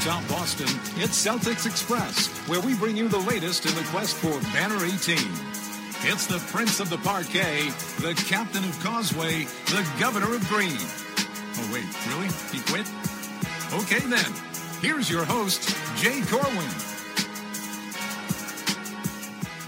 atop Boston, it's Celtics Express, where we bring you the latest in the quest for Banner 18. It's the Prince of the Parquet, the Captain of Causeway, the Governor of Green. Oh, wait, really? He quit? Okay, then. Here's your host, Jay Corwin.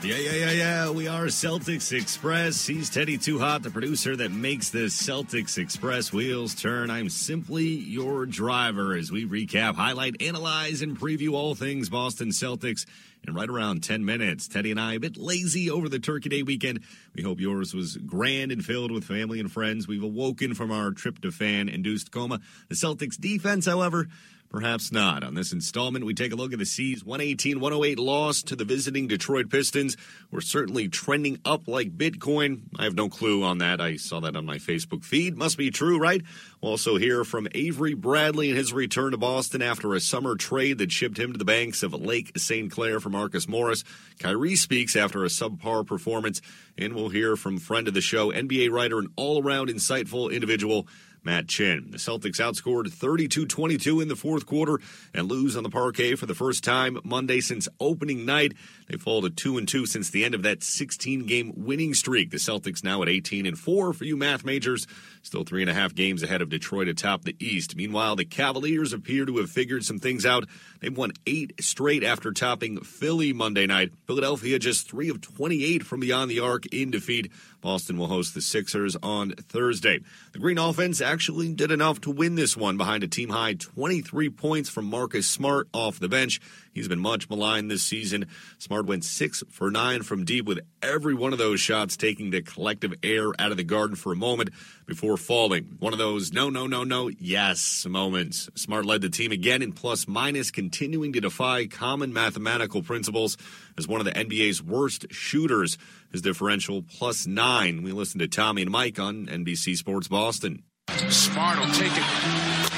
Yeah, yeah, yeah, yeah. We are Celtics Express. He's Teddy Too Hot, the producer that makes the Celtics Express wheels turn. I'm simply your driver as we recap, highlight, analyze, and preview all things Boston Celtics in right around 10 minutes. Teddy and I a bit lazy over the Turkey Day weekend. We hope yours was grand and filled with family and friends. We've awoken from our tryptophan induced coma. The Celtics defense, however, Perhaps not. On this installment, we take a look at the C's 118 108 loss to the visiting Detroit Pistons. We're certainly trending up like Bitcoin. I have no clue on that. I saw that on my Facebook feed. Must be true, right? Also hear from Avery Bradley and his return to Boston after a summer trade that shipped him to the banks of Lake St. Clair for Marcus Morris. Kyrie speaks after a subpar performance, and we'll hear from friend of the show, NBA writer and all around insightful individual. Matt Chin. The Celtics outscored 32 22 in the fourth quarter and lose on the parquet for the first time Monday since opening night. They fall to 2 and 2 since the end of that 16 game winning streak. The Celtics now at 18 and 4 for you math majors. Still three and a half games ahead of Detroit atop the East. Meanwhile, the Cavaliers appear to have figured some things out. They've won eight straight after topping Philly Monday night. Philadelphia just three of 28 from beyond the arc in defeat. Boston will host the Sixers on Thursday. The Green offense actually did enough to win this one behind a team high 23 points from Marcus Smart off the bench. He's been much maligned this season. Smart went six for nine from deep with every one of those shots taking the collective air out of the garden for a moment before falling. One of those no, no, no, no, yes moments. Smart led the team again in plus minus, continuing to defy common mathematical principles as one of the NBA's worst shooters. His differential plus nine. We listen to Tommy and Mike on NBC Sports Boston. Smart will take it,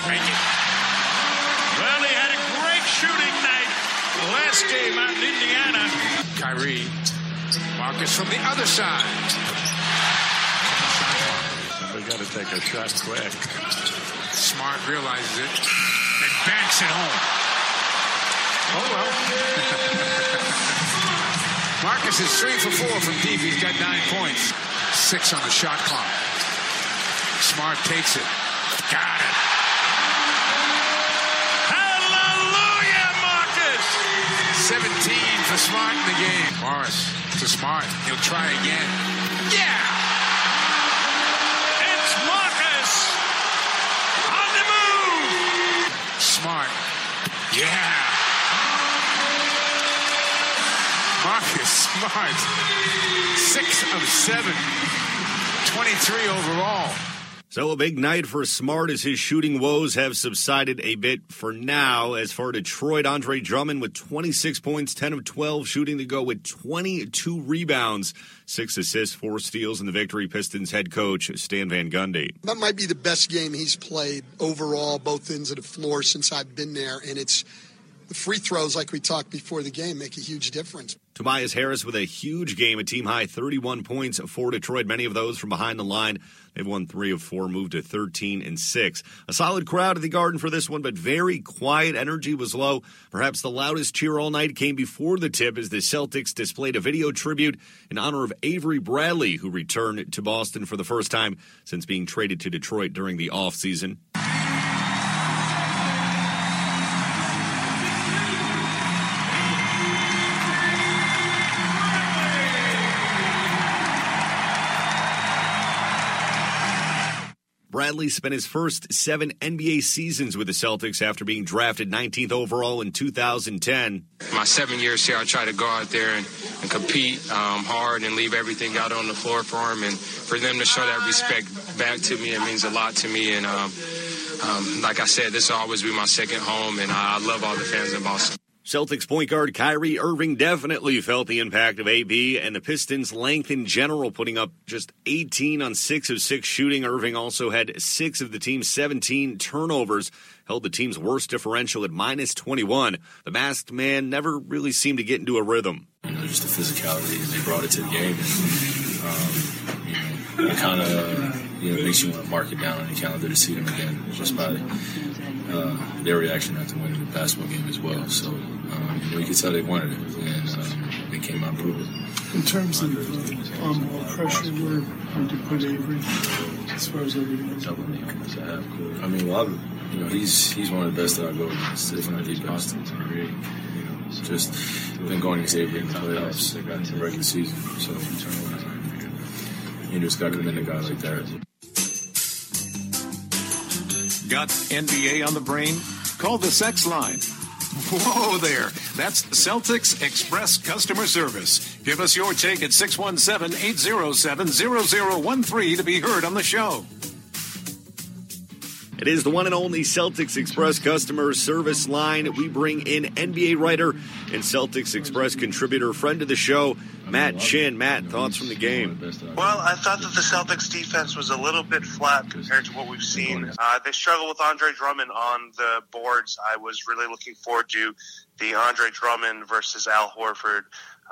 make it. Well, they had a great shooting night last game out in Indiana. Kyrie, Marcus from the other side. We got to take a shot quick. Smart realizes it and banks it home. Oh well. Marcus is three for four from deep. He's got nine points. Six on the shot clock. Smart takes it. Got it. Hallelujah, Marcus! 17 for Smart in the game. Morris to Smart. He'll try again. Yeah! It's Marcus! On the move! Smart. Yeah! Marcus Smart. Six of seven. 23 overall. So a big night for Smart as his shooting woes have subsided a bit for now. As for Detroit, Andre Drummond with 26 points, 10 of 12 shooting to go with 22 rebounds, six assists, four steals in the victory. Pistons head coach Stan Van Gundy. That might be the best game he's played overall, both ends of the floor since I've been there, and it's the free throws, like we talked before the game, make a huge difference. Tobias Harris with a huge game, a team high 31 points for Detroit, many of those from behind the line. They've won three of four, moved to 13 and 6. A solid crowd at the Garden for this one, but very quiet. Energy was low. Perhaps the loudest cheer all night came before the tip as the Celtics displayed a video tribute in honor of Avery Bradley, who returned to Boston for the first time since being traded to Detroit during the offseason. Bradley spent his first seven NBA seasons with the Celtics after being drafted 19th overall in 2010. My seven years here, I try to go out there and, and compete um, hard and leave everything out on the floor for them. And for them to show that respect back to me, it means a lot to me. And um, um, like I said, this will always be my second home, and I, I love all the fans in Boston. Celtics point guard Kyrie Irving definitely felt the impact of AB and the Pistons' length in general, putting up just 18 on 6 of 6 shooting. Irving also had 6 of the team's 17 turnovers, held the team's worst differential at minus 21. The masked man never really seemed to get into a rhythm. You know, just the physicality, they brought it to the game. And, um, you know, I kind of you know, it makes you want to mark it down on the calendar to see them again just by uh, their reaction after winning the basketball game as well. So um, you, know, you could tell they wanted it, and um, they came out and proved it. In terms of uh, on ball pressure, where would you put Avery as far as everything? I mean, well, I, you know, he's he's one of the best that I go against, if not the best. You know, just been going against Avery in the playoffs, they got in the regular season. So you just got to come in a guy like that. Got NBA on the brain? Call the sex line. Whoa there. That's Celtics Express customer service. Give us your take at 617 807 0013 to be heard on the show. It is the one and only Celtics Express customer service line. We bring in NBA writer and Celtics Express contributor, friend of the show, Matt Chin. Matt, thoughts from the game? Well, I thought that the Celtics defense was a little bit flat compared to what we've seen. Uh, they struggled with Andre Drummond on the boards. I was really looking forward to the Andre Drummond versus Al Horford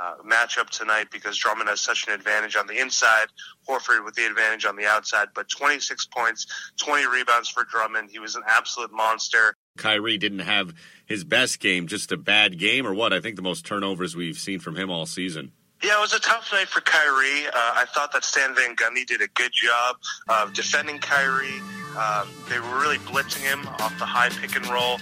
uh, matchup tonight because Drummond has such an advantage on the inside, Horford with the advantage on the outside. But 26 points, 20 rebounds for Drummond. He was an absolute monster. Kyrie didn't have his best game, just a bad game, or what? I think the most turnovers we've seen from him all season. Yeah, it was a tough night for Kyrie. Uh, I thought that Stan Van Gundy did a good job of defending Kyrie. Um, they were really blitzing him off the high pick and roll.